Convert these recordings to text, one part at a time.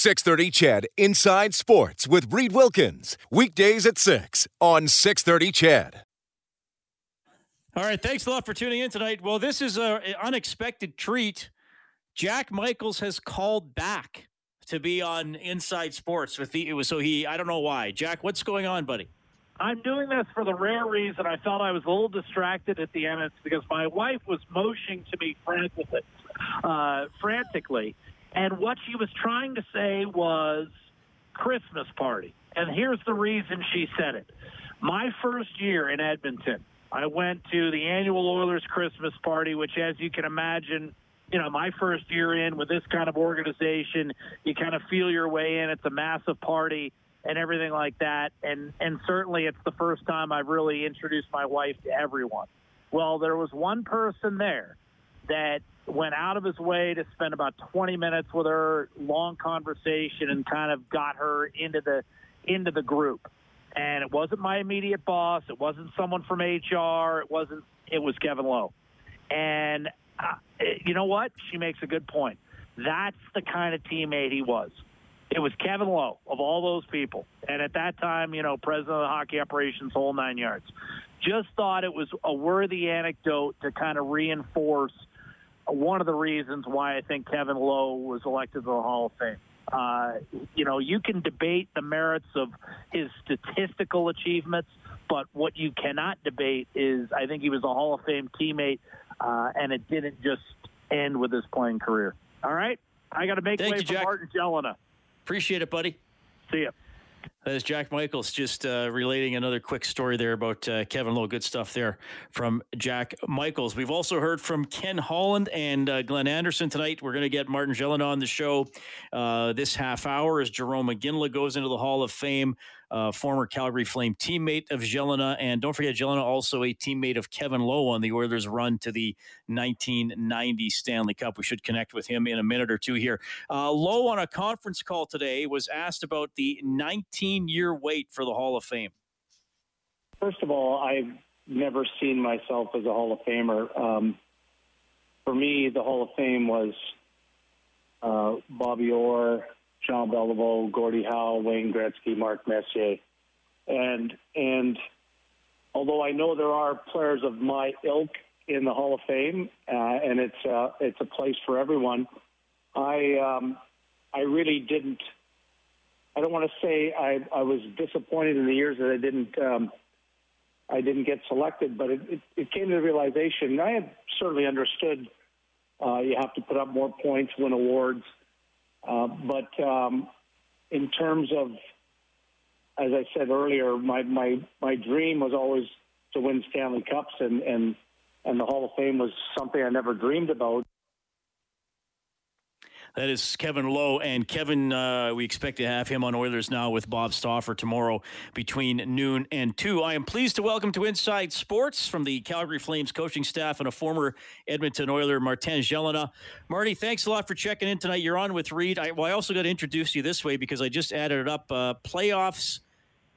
630 CHED Inside Sports with Reed Wilkins. Weekdays at 6 on 630 CHED. All right, thanks a lot for tuning in tonight. Well, this is an unexpected treat. Jack Michaels has called back to be on Inside Sports with the. It was so he. I don't know why. Jack, what's going on, buddy? I'm doing this for the rare reason I felt I was a little distracted at the end. It's because my wife was motioning to me frantically, uh, frantically, and what she was trying to say was Christmas party. And here's the reason she said it. My first year in Edmonton, I went to the annual Oilers Christmas party, which, as you can imagine, you know, my first year in with this kind of organization, you kind of feel your way in. It's a massive party and everything like that. And and certainly, it's the first time I've really introduced my wife to everyone. Well, there was one person there that went out of his way to spend about 20 minutes with her, long conversation, and kind of got her into the into the group and it wasn't my immediate boss. It wasn't someone from HR. It wasn't. It was Kevin Lowe, and uh, you know what? She makes a good point. That's the kind of teammate he was. It was Kevin Lowe of all those people, and at that time, you know, president of the hockey operations, whole nine yards. Just thought it was a worthy anecdote to kind of reinforce one of the reasons why I think Kevin Lowe was elected to the Hall of Fame. Uh, you know, you can debate the merits of his statistical achievements, but what you cannot debate is I think he was a Hall of Fame teammate, uh, and it didn't just end with his playing career. All right? I got to make Thank way you, for Jack. Martin Gelinas. Appreciate it, buddy. See ya. That is Jack Michaels just uh, relating another quick story there about uh, Kevin Lowe. Good stuff there from Jack Michaels. We've also heard from Ken Holland and uh, Glenn Anderson tonight. We're going to get Martin Gelinas on the show uh, this half hour as Jarome Iginla goes into the Hall of Fame uh, former Calgary Flame teammate of Gelinas. And don't forget, Gelinas also a teammate of Kevin Lowe on the Oilers' run to the 1990 Stanley Cup. We should connect with him in a minute or two here. Uh, Lowe on a conference call today was asked about the 19 year wait for the Hall of Fame. First of all, I've never seen myself as a Hall of Famer. Um, for me, the Hall of Fame was uh, Bobby Orr, Jean Beliveau, Gordie Howe, Wayne Gretzky, Mark Messier, and and although I know there are players of my ilk in the Hall of Fame, uh, and it's uh, it's a place for everyone, I um, I really didn't. I don't want to say I, I was disappointed in the years that I didn't um, I didn't get selected, but it, it, it came to the realization. I had certainly understood uh, you have to put up more points, win awards, uh, but um, in terms of, as I said earlier, my, my, my dream was always to win Stanley Cups, and, and, and the Hall of Fame was something I never dreamed about. That is Kevin Lowe. And Kevin, uh, we expect to have him on Oilers Now with Bob Stauffer tomorrow between noon and 2. I am pleased to welcome to Inside Sports from the Calgary Flames coaching staff and a former Edmonton Oiler, Martin Gelinas. Marty, thanks a lot for checking in tonight. You're on with Reed. I, well, I also got to introduce you this way because I just added it up. Uh, playoffs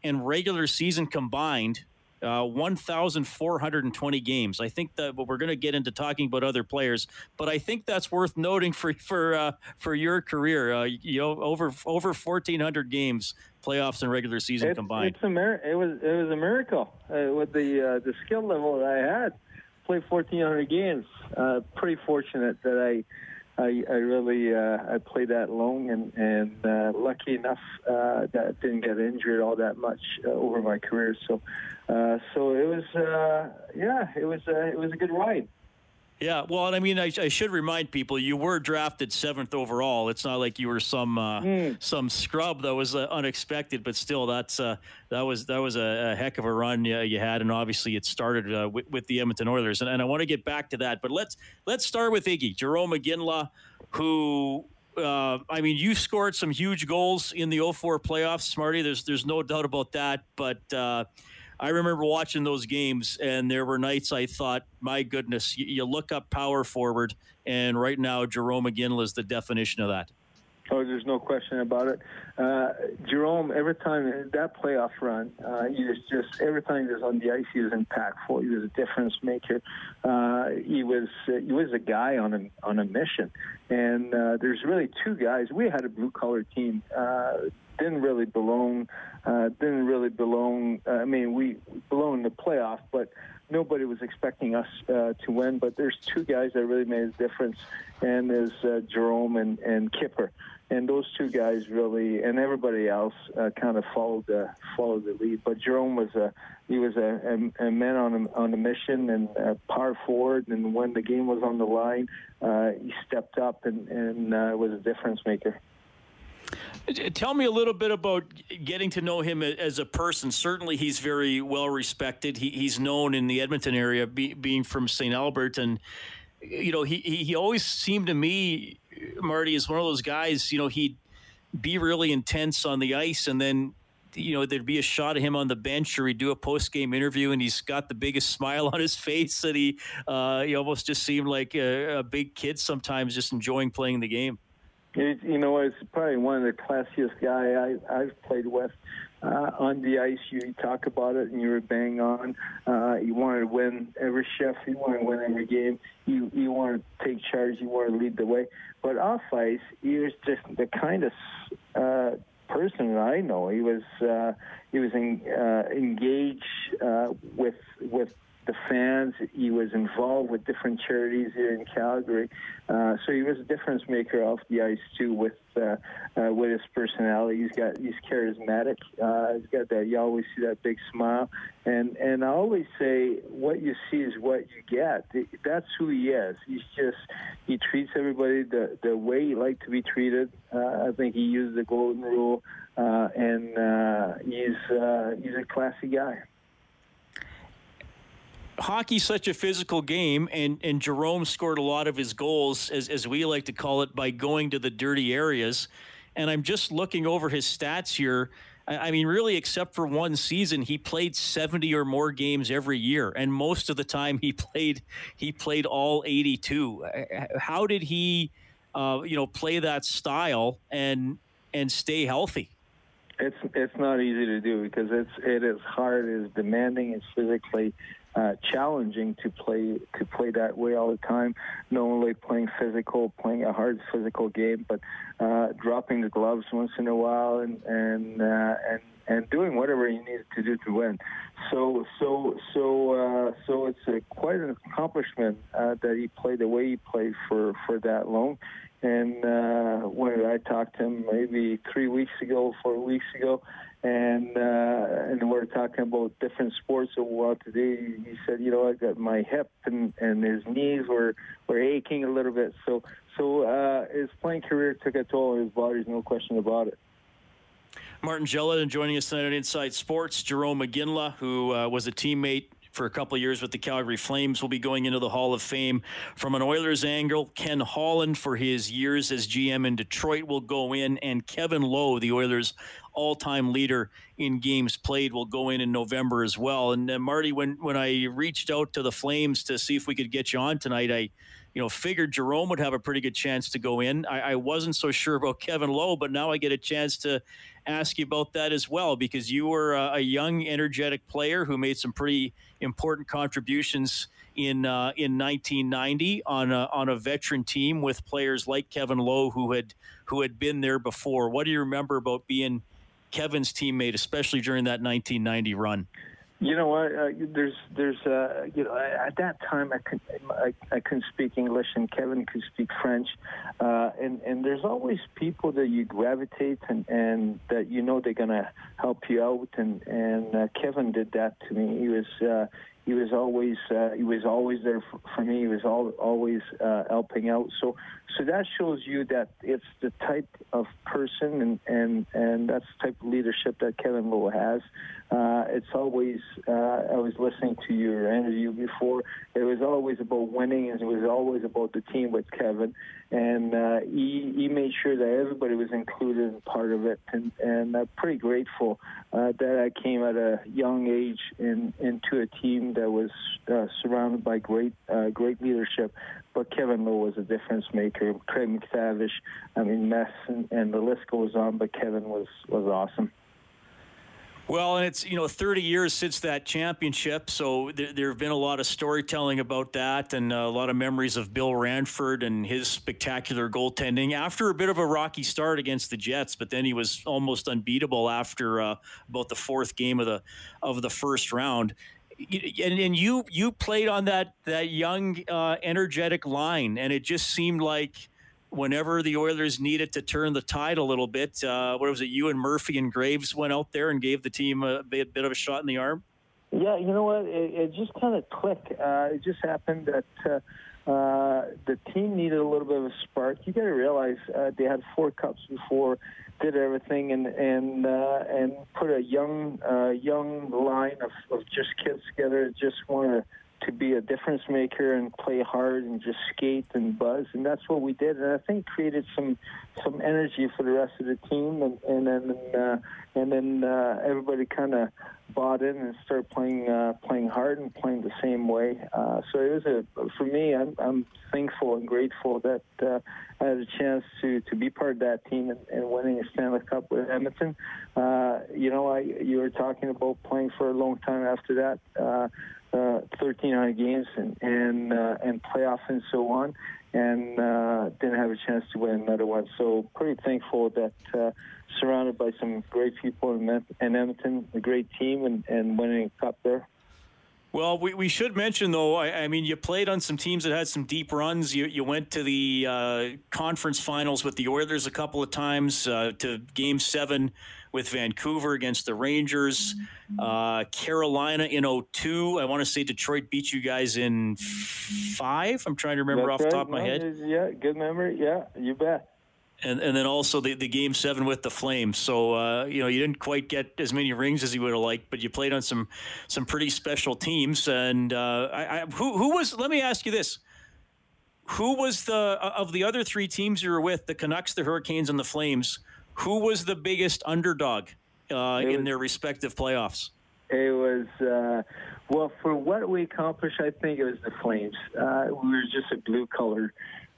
and regular season combined uh, 1,420 games. I think that we're going to get into talking about other players, but I think that's worth noting for for uh, for your career. Uh, you know, over over 1,400 games, playoffs and regular season it's, combined. It's a mir- it was it was a miracle uh, with the uh, the skill level that I had. Played 1,400 games. Uh, pretty fortunate that I I, I really uh, I played that long and and uh, lucky enough uh, that I didn't get injured all that much uh, over my career. So uh, so it was uh, yeah it was uh, it was a good ride. Yeah, well, and I mean, I, I, should remind people you were drafted seventh overall. It's not like you were some uh, mm. some scrub that was uh, unexpected, but still, that's uh, that was that was a, a heck of a run you, you, had, and obviously it started uh, with, with, the Edmonton Oilers, and, and, I want to get back to that. But let's let's start with Iggy Jarome Iginla, who. Uh, I mean, you scored some huge goals in the 04 playoffs, Smarty. There's there's no doubt about that. But uh, I remember watching those games, and there were nights I thought, my goodness, you, you look up power forward, and right now Jarome Iginla is the definition of that. Oh, there's no question about it. Uh, Jarome, every time that playoff run, uh, he was just every time he was on the ice, he was impactful. He was a difference maker. Uh, he was uh, he was a guy on a on a mission, And uh, there's really two guys. We had a blue collar team. Uh, didn't really belong. Uh, didn't really belong. Uh, I mean, we belong in the playoff, but nobody was expecting us uh, to win. But there's two guys that really made a difference, and there's uh, Jarome and, and Kipper and those two guys really, and everybody else uh, kind of followed the followed the lead. But Jarome was a he was a, a, a man on a, on a mission and a power forward, and when the game was on the line, uh, he stepped up and, and uh, was a difference maker. Tell me a little bit about getting to know him as a person. Certainly, he's very well respected. He, he's known in the Edmonton area, be, being from St. Albert, and you know, he, he always seemed to me, Marty, is one of those guys, you know, he'd be really intense on the ice and then you know there'd be a shot of him on the bench or he'd do a post game interview and he's got the biggest smile on his face and he uh, he almost just seemed like a, a, big kid sometimes just enjoying playing the game. you know, it's probably one of the classiest guy I, I've played with uh, on the ice, you talk about it and you were bang on. Uh, you wanted to win every shift. You wanted to win every game. You you want to take charge. You want to lead the way. But off ice, he was just the kind of uh, person that I know. He was uh, he was in, uh, engaged uh, with with the fans. He was involved with different charities here in Calgary, uh, so he was a difference maker off the ice too. With uh, uh, with his personality, he's got he's charismatic. Uh, he's got that. You always see that big smile, and and I always say, what you see is what you get. That's who he is. He's just he treats everybody the the way he like to be treated. Uh, I think he used the golden rule, uh, and uh, he's uh, he's a classy guy hockey's such a physical game, and, and Jarome scored a lot of his goals, as, as we like to call it, by going to the dirty areas. And I'm just looking over his stats here. I, I mean, really, except for one season, he played 70 or more games every year, and most of the time he played he played all 82. How did he, uh, you know, play that style and and stay healthy? It's it's not easy to do because it's it is hard, it's demanding, it's physically uh, challenging to play to play that way all the time. Not only playing physical, playing a hard physical game, but uh, dropping the gloves once in a while and and uh, and and doing whatever you need to do to win. So so so uh, so it's a, quite an accomplishment uh, that he played the way he played for for that long. And uh, when I talked to him maybe three weeks ago, four weeks ago, and uh, and we're talking about different sports. So well, today he said, you know, I got my hip and and his knees were were aching a little bit. So so uh, his playing career took a toll on his body. No question about it. Martin Gelinas joining us tonight on Inside Sports. Jarome Iginla, who uh, was a teammate for a couple years with the Calgary Flames, will be going into the Hall of Fame. From an Oilers angle, Ken Holland, for his years as GM in Detroit, will go in, and Kevin Lowe, the Oilers' all-time leader in games played, will go in in November as well. And uh, Marty, when when I reached out to the Flames to see if we could get you on tonight, I you know, figured Jarome would have a pretty good chance to go in. I, I, wasn't so sure about Kevin Lowe, but now I get a chance to ask you about that as well because you were a, a young, energetic player who made some pretty important contributions in uh, in 1990 on a, on a veteran team with players like Kevin Lowe who had who had been there before. What do you remember about being Kevin's teammate, especially during that 1990 run? You know what? Uh, there's, there's, uh, you know, at that time I couldn't, I, I couldn't speak English, and Kevin could speak French, uh, and and there's always people that you gravitate and and that you know they're gonna help you out, and and uh, Kevin did that to me. He was. Uh, he was always uh, he was always there for, for me. He was all, always uh, helping out. So so that shows you that it's the type of person and and and that's the type of leadership that Kevin Lowe has. Uh, it's always uh, I was listening to your interview before. It was always about winning, and it was always about the team with Kevin. And uh, he he made sure that everybody was included and part of it. And and I'm pretty grateful uh, that I came at a young age in, into a team that was uh, surrounded by great uh, great leadership. But Kevin Lowe was a difference maker. Craig MacTavish, I mean, Mess, and, and the list goes on. But Kevin was was awesome. Well, and it's you know 30 years since that championship, so there, there have been a lot of storytelling about that, and a lot of memories of Bill Ranford and his spectacular goaltending after a bit of a rocky start against the Jets, but then he was almost unbeatable after uh, about the fourth game of the of the first round. And, and you you played on that that young, uh, energetic line, and it just seemed like whenever the Oilers needed to turn the tide a little bit, uh, what was it? You and Murphy and Graves went out there and gave the team a bit, bit of a shot in the arm. Yeah, you know what? It, it just kind of clicked. Uh, it just happened that uh, the team needed a little bit of a spark. You got to realize uh, they had four cups before, did everything, and and uh, and put a young uh, young line of, of just kids together. Just want to to be a difference maker and play hard and just skate and buzz, and that's what we did. And I think created some some energy for the rest of the team, and and then uh, and then uh, everybody kind of bought in and started playing uh, playing hard and playing the same way. Uh, so it was a for me. I'm, I'm thankful and grateful that uh, I had a chance to to be part of that team and, and winning a Stanley Cup with Edmonton. Uh, you know, I you were talking about playing for a long time after that. Uh, uh, 1,300 games and and uh, and playoffs and so on, and uh, didn't have a chance to win another one. So pretty thankful that uh, surrounded by some great people in, in Edmonton, a great team, and, and winning a cup there. Well, we, we should mention though. I, I, mean, you played on some teams that had some deep runs. You you went to the uh, conference finals with the Oilers a couple of times. Uh, to Game Seven with Vancouver against the Rangers. Uh, Carolina in 02. I want to say Detroit beat you guys in five. I'm trying to remember That's off the right. top of my head. Yeah, good memory. Yeah, you bet. And, and then also the, the game seven with the Flames. So uh, you know you didn't quite get as many rings as you would have liked, but you played on some some pretty special teams. And uh, I, I, who who was? Let me ask you this: Who was the of the other three teams you were with, the Canucks, the Hurricanes, and the Flames? Who was the biggest underdog uh, in their respective playoffs? It was uh, well for what we accomplished. I think it was the Flames. Uh, we were just a blue collar,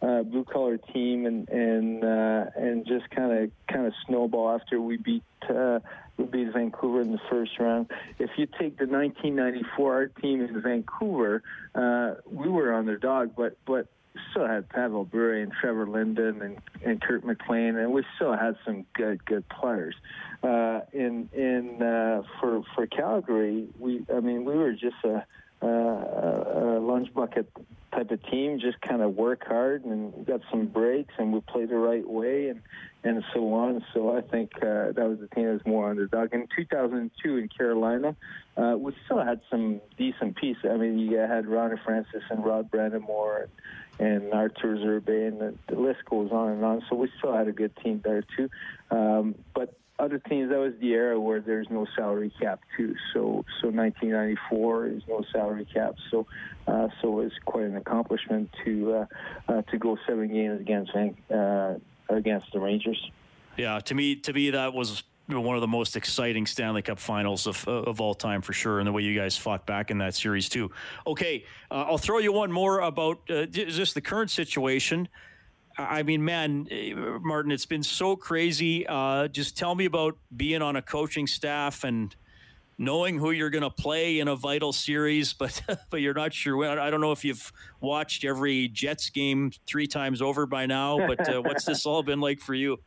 uh, blue collar team, and and uh, and just kind of kind of snowball after we beat uh, we beat Vancouver in the first round. If you take the 1994 our team in Vancouver, uh, we were underdog, but but still had Pavel Bure and Trevor Linden and, and Kirk McLean, and we still had some good good players. Uh, in in uh, for for Calgary, we I mean we were just a, a, a lunch bucket type of team, just kind of work hard and got some breaks, and we played the right way, and and so on. So I think uh, that was the team that was more underdog. In 2002 in Carolina, uh, we still had some decent pieces. I mean, you had Ronnie Francis and Rod Brind'Amour and, and Arturs Irbe, and the, the list goes on and on. So we still had a good team there too. Um, but other teams, that was the era where there's no salary cap too. So so 1994 is no salary cap. So uh, so it's quite an accomplishment to uh, uh, to go seven games against uh, against the Rangers. Yeah, to me, to me, that was one of the most exciting Stanley Cup Finals of of all time for sure, and the way you guys fought back in that series too. Okay, uh, I'll throw you one more about uh, just the current situation. I mean, man, eh, Martin, it's been so crazy. Uh, just tell me about being on a coaching staff and knowing who you're going to play in a vital series, but but you're not sure. I don't know if you've watched every Jets game three times over by now, but uh, what's this all been like for you?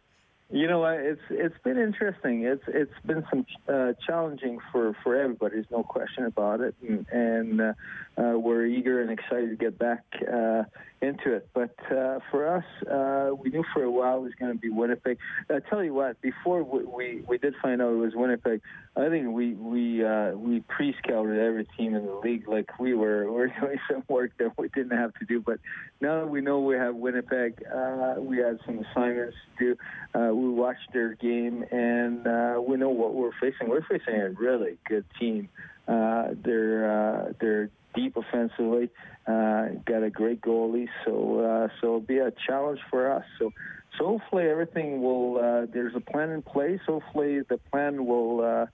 You know, it's it's been interesting. It's it's been some uh, challenging for for everybody. There's no question about it, and, and uh, uh, we're eager and excited to get back uh, into it. But uh, for us, uh, we knew for a while it was going to be Winnipeg. I tell you what, before we, we we did find out it was Winnipeg, I think we we uh, we pre-scouted every team in the league. Like we were we were doing some work that we didn't have to do. But now that we know we have Winnipeg, uh, we had some assignments to do. Uh, we watched their game, and uh, we know what we're facing. We're facing a really good team. Uh, they're uh, they're deep offensively, uh, got a great goalie, so uh, so it'll be a challenge for us. So so hopefully everything will. Uh, there's a plan in place. Hopefully the plan will. Uh,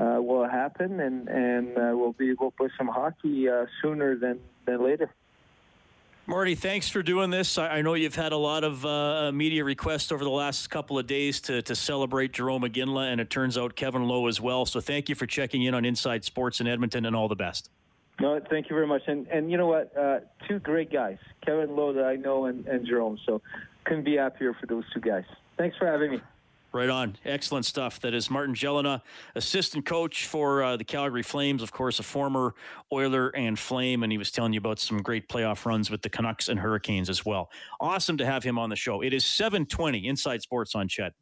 uh, will happen, and and we'll be able to play some hockey sooner than than later. Marty, thanks for doing this. I, know you've had a lot of uh, media requests over the last couple of days to, to celebrate Jarome Iginla, and it turns out Kevin Lowe as well. So thank you for checking in on Inside Sports in Edmonton, and all the best. No, thank you very much. And and you know what? Uh, two great guys, Kevin Lowe that I know, and, and Jarome. So couldn't be happier for those two guys. Thanks for having me. Right on. Excellent stuff. That is Martin Gelinas, assistant coach for uh, the Calgary Flames, of course, a former Oiler and Flame, and he was telling you about some great playoff runs with the Canucks and Hurricanes as well. Awesome to have him on the show. It is 720 Inside Sports on CHED.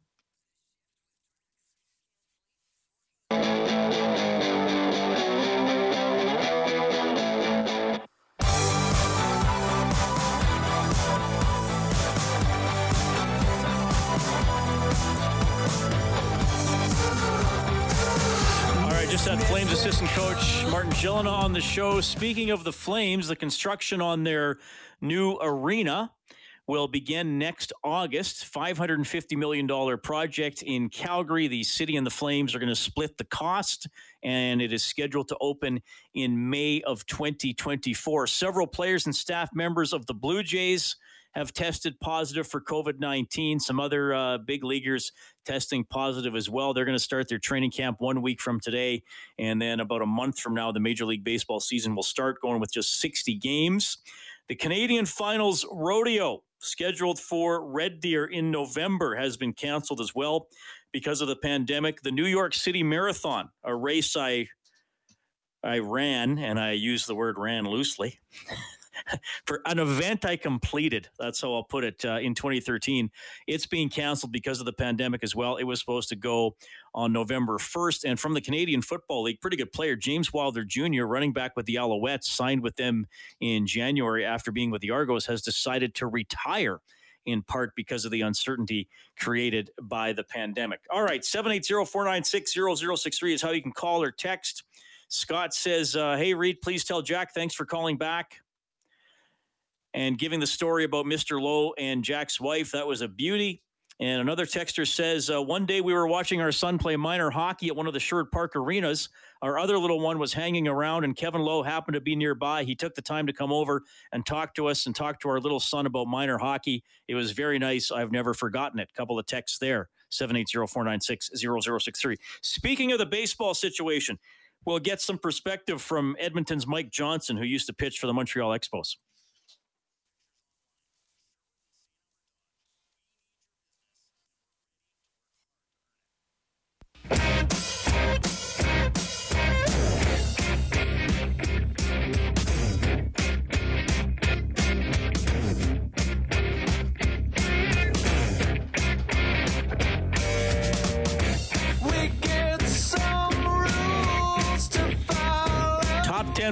Flames assistant coach Martin Gelinas on the show. Speaking of the Flames, the construction on their new arena will begin next August. $550 million project in Calgary. The city and the Flames are going to split the cost, and it is scheduled to open in May of 2024. Several players and staff members of the Blue Jays have tested positive for COVID 19. Some other uh, big leaguers testing positive as well. They're going to start their training camp one week from today. And then about a month from now, the Major League Baseball season will start going with just 60 games. The Canadian Finals Rodeo, scheduled for Red Deer in November, has been canceled as well because of the pandemic. The New York City Marathon, a race I I ran, and I use the word ran loosely. for an event I completed. That's how I'll put it. Uh, in 2013, it's being canceled because of the pandemic as well. It was supposed to go on November 1st, and from the Canadian Football League, pretty good player James Wilder Jr., running back with the Alouettes, signed with them in January after being with the Argos, has decided to retire in part because of the uncertainty created by the pandemic. All right, 780 496 0063 is how you can call or text. Scott says, uh, Hey, Reed, please tell Jack thanks for calling back and giving the story about Mr. Lowe and Jack's wife. That was a beauty. And another texter says, uh, one day we were watching our son play minor hockey at one of the Sherwood Park arenas. Our other little one was hanging around, and Kevin Lowe happened to be nearby. He took the time to come over and talk to us and talk to our little son about minor hockey. It was very nice. I've never forgotten it. Couple of texts there 780 496 0063. Speaking of the baseball situation, we'll get some perspective from Edmonton's Mike Johnson, who used to pitch for the Montreal Expos.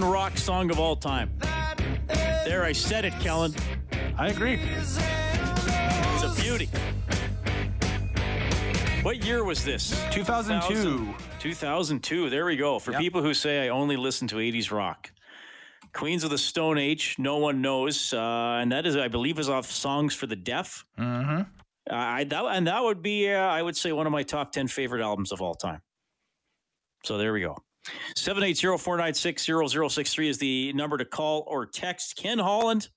Rock song of all time. There, I said it, Kellen. I agree. It's a beauty. What year was this? 2002. 2002. There we go. For yep. people who say I only listen to 80s rock. Queens of the Stone Age, no one knows, uh, and that is, I believe, is off Songs for the Deaf. Mm-hmm. Uh, I that and that would be, uh, I would say, one of my top ten favorite albums of all time. So there we go. 780-496-0063 is the number to call or text. Ken Holland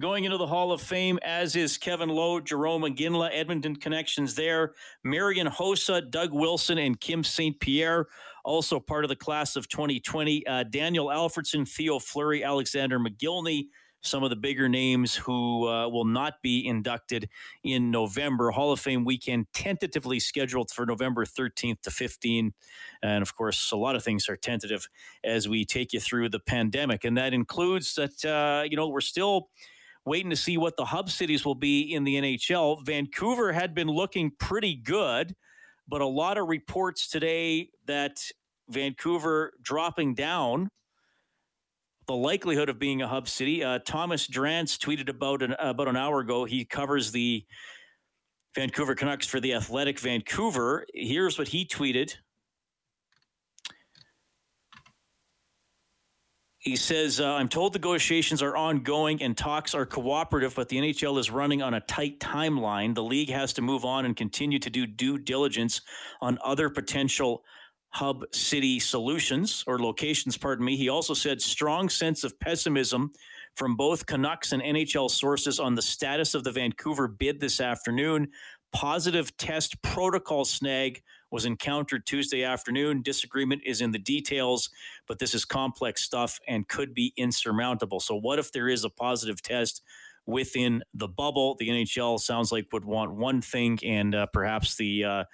going into the Hall of Fame, as is Kevin Lowe, Jarome Iginla, Edmonton connections there, Marian Hossa, Doug Wilson, and Kim St. Pierre, also part of the class of 2020. Uh, Daniel Alfredsson, Theo Fleury, Alexander Mogilny, some of the bigger names who uh, will not be inducted in November. Hall of Fame weekend tentatively scheduled for November 13th to 15th. And of course, a lot of things are tentative as we take you through the pandemic. And that includes that, uh, you know, we're still waiting to see what the hub cities will be in the NHL. Vancouver had been looking pretty good, but a lot of reports today that Vancouver dropping down the likelihood of being a hub city. Uh, Thomas Drance tweeted about an about an hour ago. He covers the Vancouver Canucks for the Athletic Vancouver. Here's what he tweeted. He says, uh, I'm told negotiations are ongoing and talks are cooperative, but the NHL is running on a tight timeline. The league has to move on and continue to do due diligence on other potential hub city solutions or locations, pardon me. He also said, strong sense of pessimism from both Canucks and NHL sources on the status of the Vancouver bid this afternoon. Positive test protocol snag was encountered Tuesday afternoon. Disagreement is in the details, but this is complex stuff and could be insurmountable. So, what if there is a positive test within the bubble? The NHL sounds like would want one thing, and uh, perhaps the uh,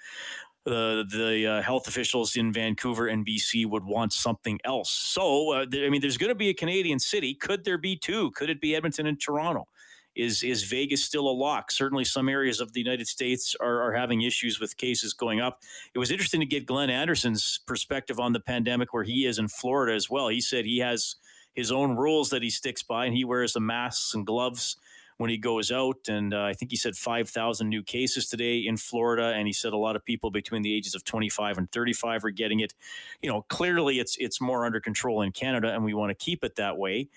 the the uh, health officials in Vancouver and BC would want something else. So, uh, th- I mean, there's going to be a Canadian city. Could there be two? Could it be Edmonton and Toronto? Is is Vegas still a lock? Certainly, some areas of the United States are, are having issues with cases going up. It was interesting to get Glenn Anderson's perspective on the pandemic, where he is in Florida as well. He said he has his own rules that he sticks by, and he wears the masks and gloves when he goes out. And uh, I think he said 5,000 new cases today in Florida. And he said a lot of people between the ages of 25 and 35 are getting it. You know, clearly it's it's more under control in Canada, and we want to keep it that way.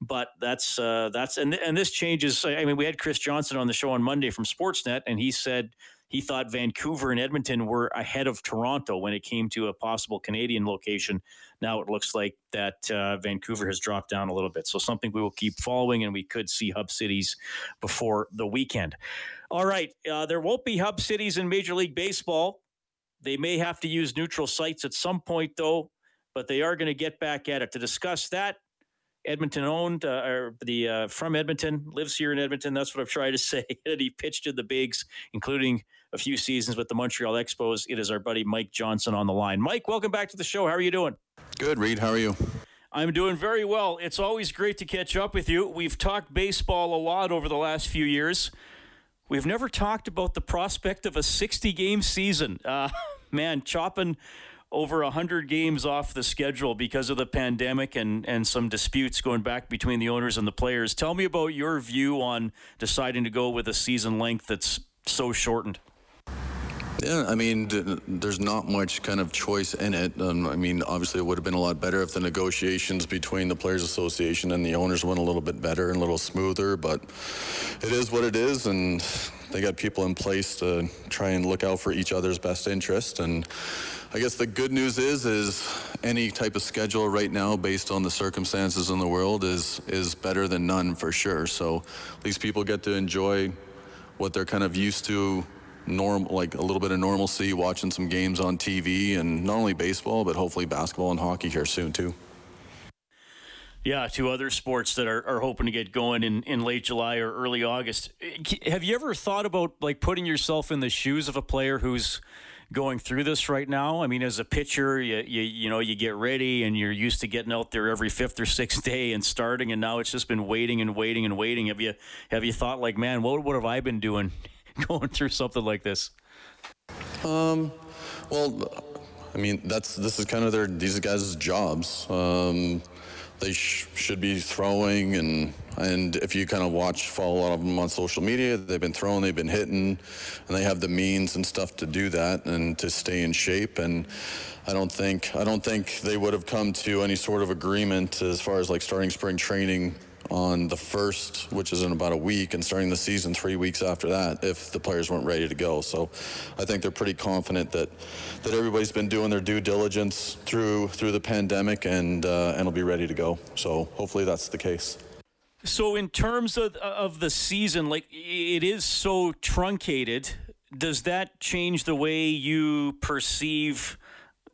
But that's uh, that's and and this changes. I mean, we had Chris Johnson on the show on Monday from Sportsnet, and he said he thought Vancouver and Edmonton were ahead of Toronto when it came to a possible Canadian location. Now it looks like that uh, Vancouver has dropped down a little bit. So something we will keep following, and we could see hub cities before the weekend. All right, uh, there won't be hub cities in Major League Baseball. They may have to use neutral sites at some point, though, but they are going to get back at it. To discuss that, Edmonton owned, uh, or the uh, from Edmonton, lives here in Edmonton. That's what I've tried to say. that he pitched in the bigs, including a few seasons with the Montreal Expos. It is our buddy Mike Johnson on the line. Mike, welcome back to the show. How are you doing? Good, Reed. How are you? I'm doing very well. It's always great to catch up with you. We've talked baseball a lot over the last few years. We've never talked about the prospect of a 60 game season. Uh, man, chopping over 100 games off the schedule because of the pandemic and, and some disputes going back between the owners and the players. Tell me about your view on deciding to go with a season length that's so shortened. Yeah, I mean, there's not much kind of choice in it. Um, I mean, obviously, it would have been a lot better if the negotiations between the Players Association and the owners went a little bit better and a little smoother, but it is what it is, and they got people in place to try and look out for each other's best interest. And I guess the good news is, is any type of schedule right now, based on the circumstances in the world, is is better than none for sure. So these people get to enjoy what they're kind of used to norm like a little bit of normalcy watching some games on TV and not only baseball but hopefully basketball and hockey here soon too. Yeah, two other sports that are, are hoping to get going in, in late July or early August. Have you ever thought about like putting yourself in the shoes of a player who's going through this right now? I mean, as a pitcher, you, you, you know, you get ready and you're used to getting out there every fifth or sixth day and starting, and now it's just been waiting and waiting and waiting. Have you have you thought like, man, what what have I been doing going through something like this? Um, well, I mean, that's this is kind of their these guys' jobs. Um, they sh- should be throwing and and if you kind of watch follow a lot of them on social media they've been throwing they've been hitting and they have the means and stuff to do that and to stay in shape and I don't think I don't think they would have come to any sort of agreement as far as like starting spring training on the first, which is in about a week, and starting the season three weeks after that if the players weren't ready to go. So I think they're pretty confident that that everybody's been doing their due diligence through through the pandemic and uh, and will be ready to go. So hopefully that's the case. So in terms of of the season, like it is so truncated, does that change the way you perceive?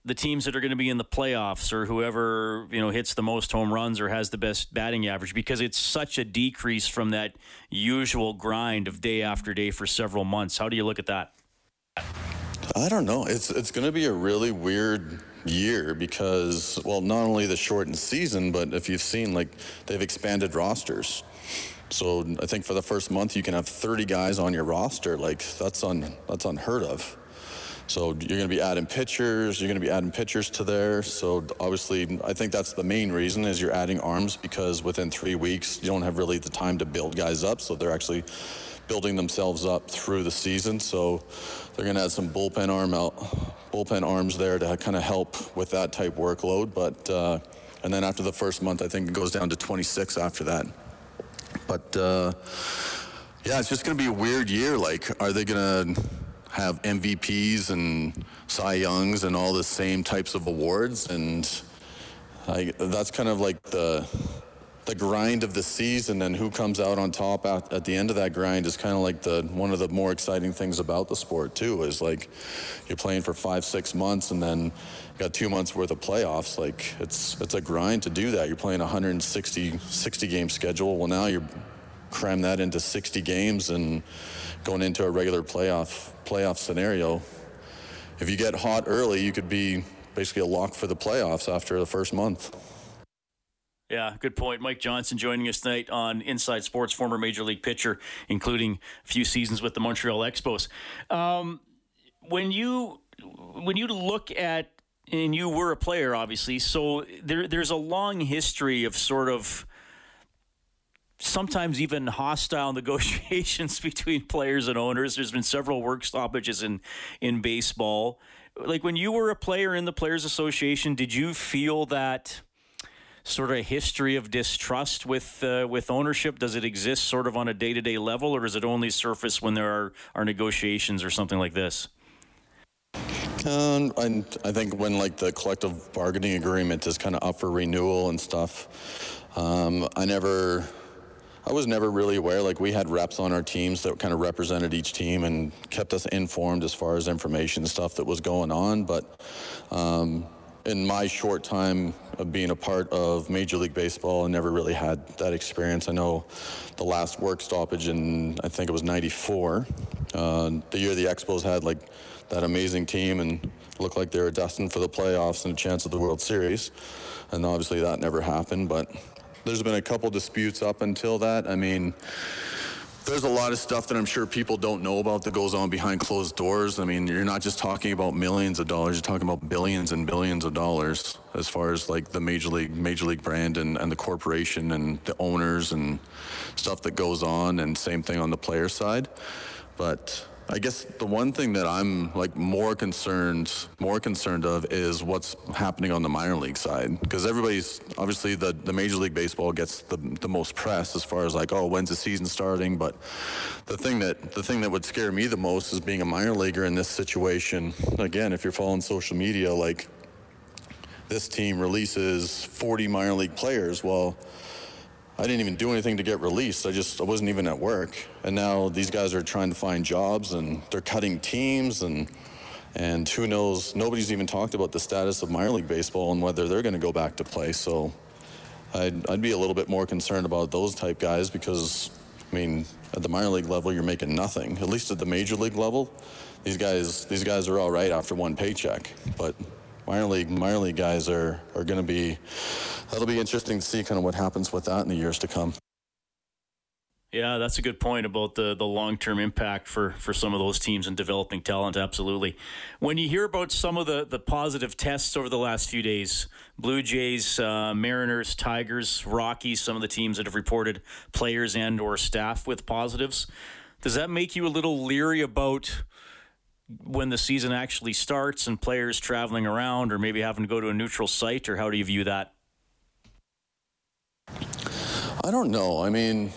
The teams that are going to be in the playoffs or whoever you know hits the most home runs or has the best batting average because it's such a decrease from that usual grind of day after day for several months. How do you look at that? I don't know. It's it's going to be a really weird year because well, not only the shortened season, but if you've seen like they've expanded rosters. So I think for the first month you can have 30 guys on your roster. Like that's un that's unheard of. So you're going to be adding pitchers. You're going to be adding pitchers to there. So obviously, I think that's the main reason is you're adding arms because within three weeks you don't have really the time to build guys up. So they're actually building themselves up through the season. So they're going to add some bullpen arm out, bullpen arms there to kind of help with that type workload. But uh, and then after the first month, I think it goes down to 26 after that. But uh, yeah, it's just going to be a weird year. Like, are they going to have MVPs and Cy Youngs and all the same types of awards, and I, that's kind of like the the grind of the season and who comes out on top at, at the end of that grind is kind of like the one of the more exciting things about the sport too is like you're playing for five six months and then you got two months worth of playoffs like it's it's a grind to do that. You're playing 160 60 game schedule. Well now you're cram that into 60 games and going into a regular playoff playoff scenario if you get hot early you could be basically a lock for the playoffs after the first month yeah, good point. Mike Johnson joining us tonight on Inside Sports, former Major League pitcher, including a few seasons with the Montreal Expos. Um, when you when you look at and you were a player, obviously, so there there's a long history of sort of sometimes even hostile negotiations between players and owners. There's been several work stoppages in in baseball. Like when you were a player in the Players Association, did you feel that? sort of history of distrust with uh, with ownership? Does it exist sort of on a day to day level, or does it only surface when there are, are negotiations or something like this? Um, I, I think when like the collective bargaining agreement is kind of up for renewal and stuff, um, I never. I was never really aware. Like we had reps on our teams that kind of represented each team and kept us informed as far as information stuff that was going on. But um, in my short time of being a part of Major League Baseball, I never really had that experience. I know the last work stoppage in, I think it was 94, uh, the year the Expos had like that amazing team and looked like they were destined for the playoffs and a chance of the World Series. And obviously that never happened, but there's been a couple disputes up until that. I mean, there's a lot of stuff that I'm sure people don't know about that goes on behind closed doors. I mean, you're not just talking about millions of dollars, you're talking about billions and billions of dollars as far as like the major league major league brand and, and the corporation and the owners and stuff that goes on and same thing on the player side. But I guess the one thing that I'm like more concerned, more concerned of is what's happening on the minor league side. Because everybody's obviously the, the Major League Baseball gets the, the most press as far as like, oh, when's the season starting? But the thing that the thing that would scare me the most is being a minor leaguer in this situation. Again, if you're following social media, like this team releases 40 minor league players. Well, I didn't even do anything to get released. I just I wasn't even at work. And now these guys are trying to find jobs and they're cutting teams and and who knows nobody's even talked about the status of minor league baseball and whether they're going to go back to play. So I'd, I'd be a little bit more concerned about those type guys because I mean at the minor league level you're making nothing. At least at the major league level, these guys these guys are all right after one paycheck. But minor league minor league guys are are going to be that'll be interesting to see kind of what happens with that in the years to come. Yeah, that's a good point about the, the long term impact for, for some of those teams and developing talent. Absolutely. When you hear about some of the, the positive tests over the last few days, Blue Jays, uh, Mariners, Tigers, Rockies, some of the teams that have reported players and or staff with positives, does that make you a little leery about when the season actually starts and players traveling around or maybe having to go to a neutral site, or how do you view that? I don't know. I mean,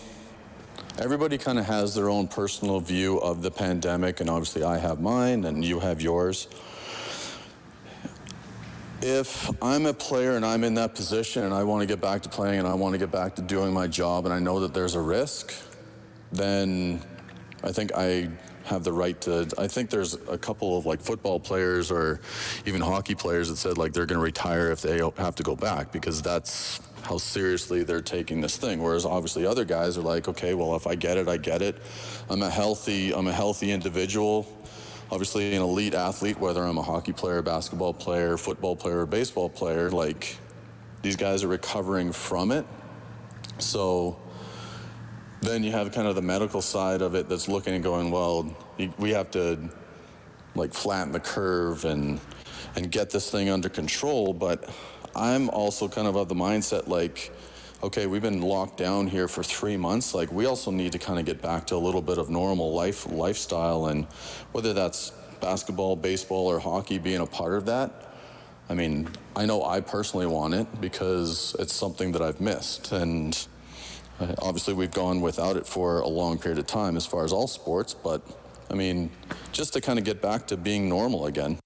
everybody kind of has their own personal view of the pandemic, and obviously I have mine and you have yours. If I'm a player and I'm in that position and I want to get back to playing and I want to get back to doing my job and I know that there's a risk, then I think I have the right to. I think there's a couple of like football players or even hockey players that said like they're going to retire if they have to go back because that's how seriously they're taking this thing. Whereas obviously other guys are like, okay, well if I get it, I get it. I'm a healthy, I'm a healthy individual. Obviously an elite athlete, whether I'm a hockey player, basketball player, football player, or baseball player, like these guys are recovering from it. So then you have kind of the medical side of it that's looking and going, well, we have to like flatten the curve and and get this thing under control. But I'm also kind of of the mindset like, okay, we've been locked down here for three months. Like we also need to kind of get back to a little bit of normal life lifestyle, and whether that's basketball, baseball, or hockey being a part of that. I mean, I know I personally want it because it's something that I've missed and obviously, we've gone without it for a long period of time as far as all sports, but I mean, just to kind of get back to being normal again.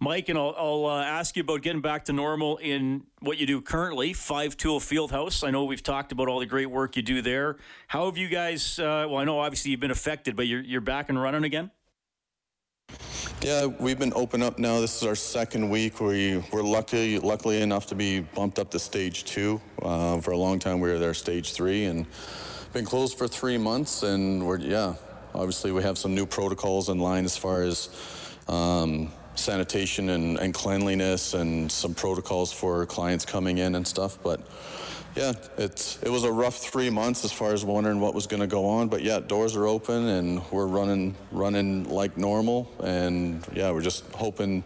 Mike, and I'll, I'll uh, ask you about getting back to normal in what you do currently, Five Tool Fieldhouse. I know we've talked about all the great work you do there. How have you guys? Uh, well, I know obviously you've been affected, but you're you're back and running again. Yeah, we've been open up now. This is our second week. We we're lucky, luckily enough to be bumped up to stage two. Uh, for a long time, we were there stage three, and been closed for three months. And we're yeah, obviously we have some new protocols in line as far as um, sanitation and, and cleanliness, and some protocols for clients coming in and stuff. But yeah, it's it was a rough three months as far as wondering what was going to go on. But yeah, doors are open and we're running running like normal. And yeah, we're just hoping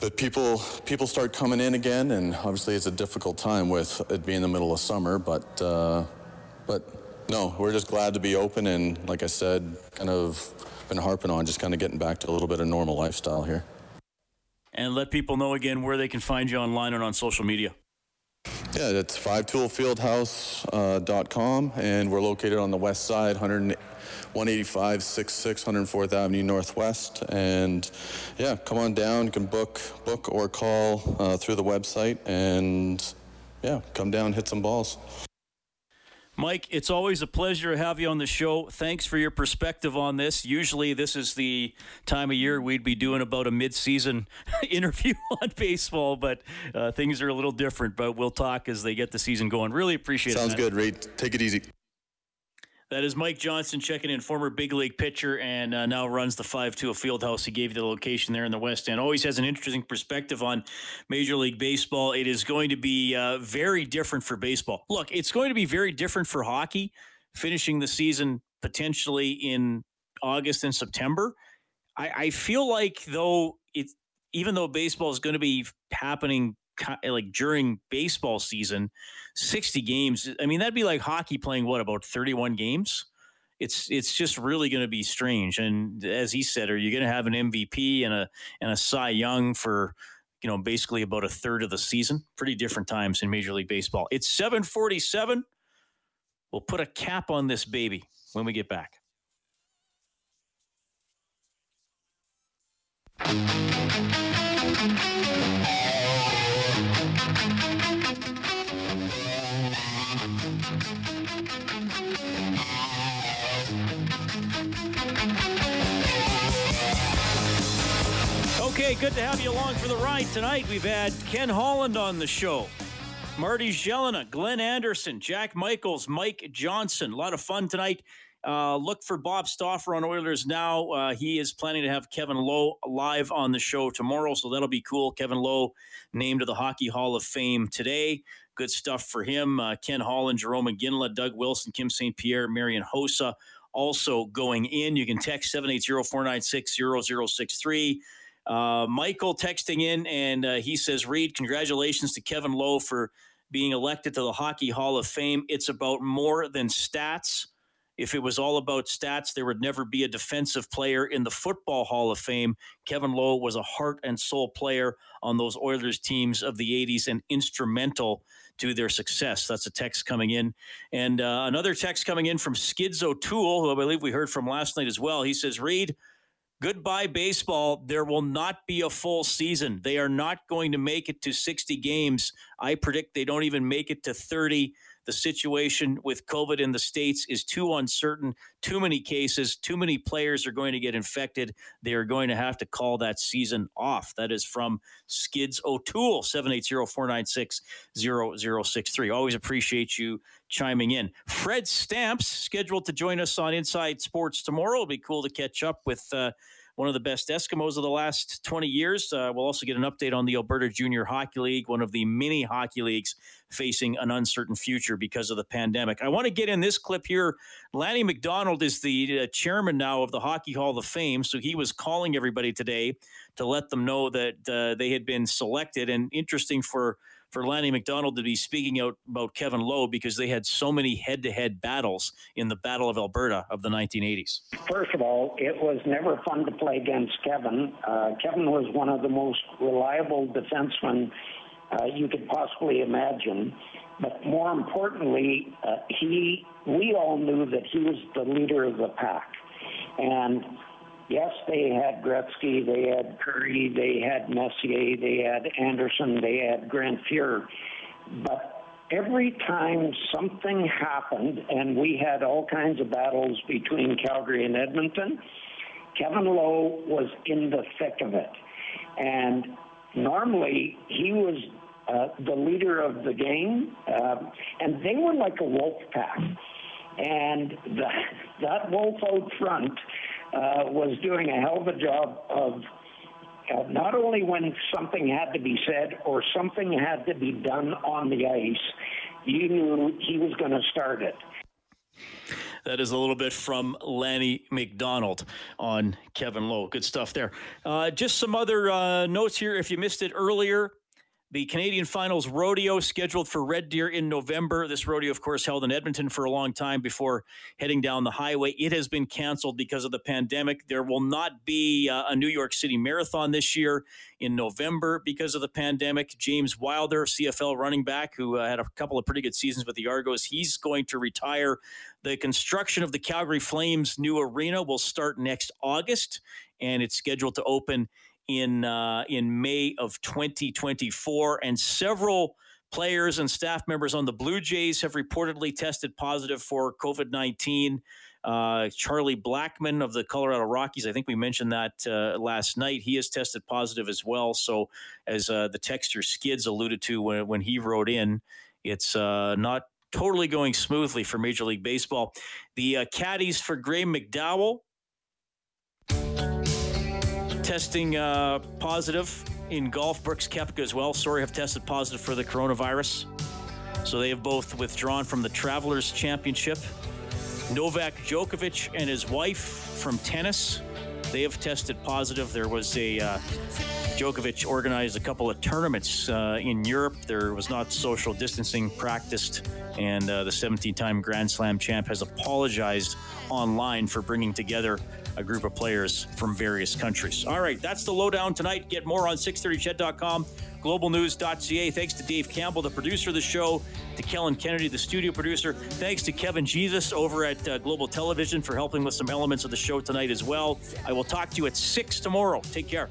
that people people start coming in again. And obviously, it's a difficult time with it being the middle of summer. But uh, but no, we're just glad to be open. And like I said, kind of been harping on just kind of getting back to a little bit of normal lifestyle here. And let people know again where they can find you online and on social media. Yeah, it's 5toolfieldhouse.com, uh, and we're located on the west side, 185 66 104th Avenue Northwest. And yeah, come on down. You can book, book or call uh, through the website, and yeah, come down, hit some balls. Mike, it's always a pleasure to have you on the show. Thanks for your perspective on this. Usually, this is the time of year we'd be doing about a mid-season interview on baseball, but uh, things are a little different. But we'll talk as they get the season going. Really appreciate Sounds it. Sounds good, Reed. Take it easy. That is Mike Johnson checking in, former big league pitcher, and uh, now runs the 5 Tool field house. He gave you the location there in the West End. Always has an interesting perspective on Major League Baseball. It is going to be uh, very different for baseball. Look, it's going to be very different for hockey, finishing the season potentially in August and September. I, I feel like, though, it, even though baseball is going to be happening like during baseball season, 60 games. I mean, that'd be like hockey playing what about 31 games? It's it's just really going to be strange. And as he said, are you going to have an MVP and a and a Cy Young for you know basically about a third of the season? Pretty different times in Major League Baseball. It's 7:47. We'll put a cap on this baby when we get back. Okay, good to have you along for the ride tonight. We've had Ken Holland on the show, Marty Gelinas, Glenn Anderson, Jack Michaels, Mike Johnson. A lot of fun tonight. Uh, look for Bob Stauffer on Oilers now. Uh, he is planning to have Kevin Lowe live on the show tomorrow, so that'll be cool. Kevin Lowe named to the Hockey Hall of Fame today. Good stuff for him. Uh, Ken Holland, Jarome Iginla, Doug Wilson, Kim St. Pierre, Marian Hossa also going in. You can text 780 496 0063. Uh, Michael texting in, and uh, he says, Reed, congratulations to Kevin Lowe for being elected to the Hockey Hall of Fame. It's about more than stats. If it was all about stats, there would never be a defensive player in the Football Hall of Fame. Kevin Lowe was a heart and soul player on those Oilers teams of the 80s and instrumental to their success. That's a text coming in. And uh, another text coming in from Skids O'Toole, who I believe we heard from last night as well. He says, Reed, goodbye baseball. There will not be a full season. They are not going to make it to 60 games. I predict they don't even make it to 30. The situation with COVID in the States is too uncertain, too many cases, too many players are going to get infected. They are going to have to call that season off. That is from Skids O'Toole, 780 496 0063. Always appreciate you chiming in. Fred Stamps scheduled to join us on Inside Sports tomorrow. It'll be cool to catch up with. Uh, one of the best Eskimos of the last 20 years. Uh, we'll also get an update on the Alberta Junior Hockey League, one of the many hockey leagues facing an uncertain future because of the pandemic. I want to get in this clip here. Lanny McDonald is the uh, chairman now of the Hockey Hall of Fame, so he was calling everybody today to let them know that uh, they had been selected. And interesting for for Lanny McDonald to be speaking out about Kevin Lowe because they had so many head to head battles in the Battle of Alberta of the 1980s? First of all, it was never fun to play against Kevin. Uh, Kevin was one of the most reliable defensemen uh, you could possibly imagine. But more importantly, uh, he we all knew that he was the leader of the pack. And Yes, they had Gretzky, they had Kurri, they had Messier, they had Anderson, they had Grant Fuhr. But every time something happened, and we had all kinds of battles between Calgary and Edmonton, Kevin Lowe was in the thick of it. And normally he was uh, the leader of the game, uh, and they were like a wolf pack. And the, that wolf out front uh, was doing a hell of a job of uh, not only when something had to be said or something had to be done on the ice, you knew he was going to start it. That is a little bit from Lanny McDonald on Kevin Lowe. Good stuff there. Uh, just some other uh, notes here. If you missed it earlier, the Canadian Finals Rodeo scheduled for Red Deer in November. This rodeo, of course, held in Edmonton for a long time before heading down the highway. It has been canceled because of the pandemic. There will not be uh, a New York City Marathon this year in November because of the pandemic. James Wilder, CFL running back, who uh, had a couple of pretty good seasons with the Argos, he's going to retire. The construction of the Calgary Flames new arena will start next August, and it's scheduled to open in uh, in May of 2024, and several players and staff members on the Blue Jays have reportedly tested positive for COVID 19. Uh, Charlie Blackmon of the Colorado Rockies, I think we mentioned that uh, last night. He has tested positive as well. So, as uh, the texture Skids alluded to when, when he wrote in, it's uh, not totally going smoothly for Major League Baseball. The uh, caddies for Graeme McDowell testing uh, positive in golf. Brooks Koepka as well. Sorry, have tested positive for the coronavirus. So they have both withdrawn from the Travelers Championship. Novak Djokovic and his wife from tennis, they have tested positive. There was a uh, Djokovic organized a couple of tournaments uh, in Europe. There was not social distancing practiced, and uh, the 17 time Grand Slam champ has apologized online for bringing together a group of players from various countries. All right, that's the lowdown tonight. Get more on 630ched.com, globalnews.ca. Thanks to Dave Campbell, the producer of the show, to Kellen Kennedy, the studio producer. Thanks to Kevin Jesus over at uh, Global Television for helping with some elements of the show tonight as well. I will talk to you at 6 tomorrow. Take care.